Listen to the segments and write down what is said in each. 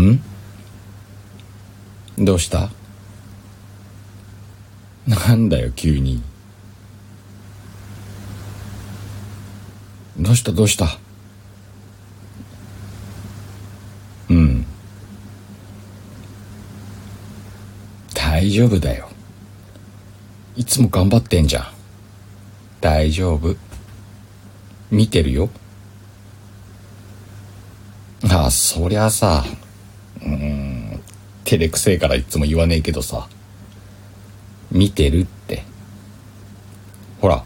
ん？どうした？なんだよ急に。どうした？どうした？うん。大丈夫だよ。いつも頑張ってんじゃん。大丈夫。見てるよ。あそりゃさ。うん。照れくせえからいつも言わねえけどさ。見てるって。ほら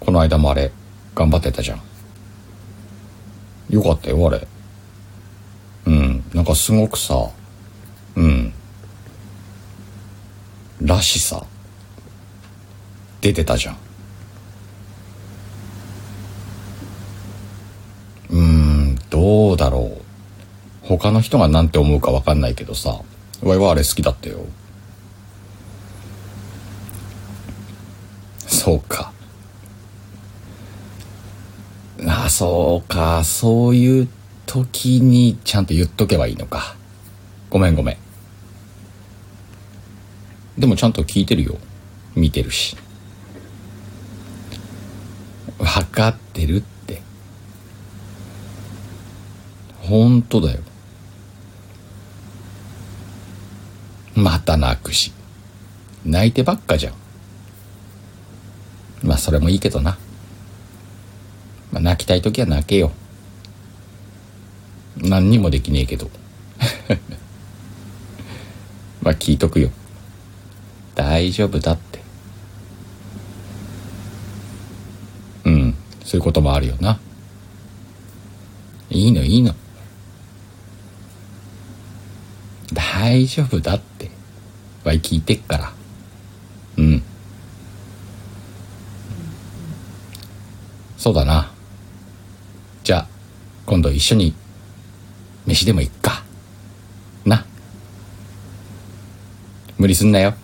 この間もあれ頑張ってたじゃん。よかったよあれ。うん。なんかすごくさうん。らしさ出てたじゃん。うーんどうだろう。他の人が何て思うか分かんないけどさわいはあれ好きだったよ。そうか。あそうか。そういう時にちゃんと言っとけばいいのか。ごめんごめん。でもちゃんと聞いてるよ。見てるし。分かってるって。本当だよ。また泣くし。泣いてばっかじゃん。まあそれもいいけどな、まあ、泣きたい時は泣けよ。何にもできねえけど。まあ聞いとくよ。大丈夫だって。うん。そういうこともあるよな。いいのいいの。大丈夫だって。わい聞いてっから。うん。そうだな。じゃあ今度一緒に飯でも行っか。な。無理すんなよ。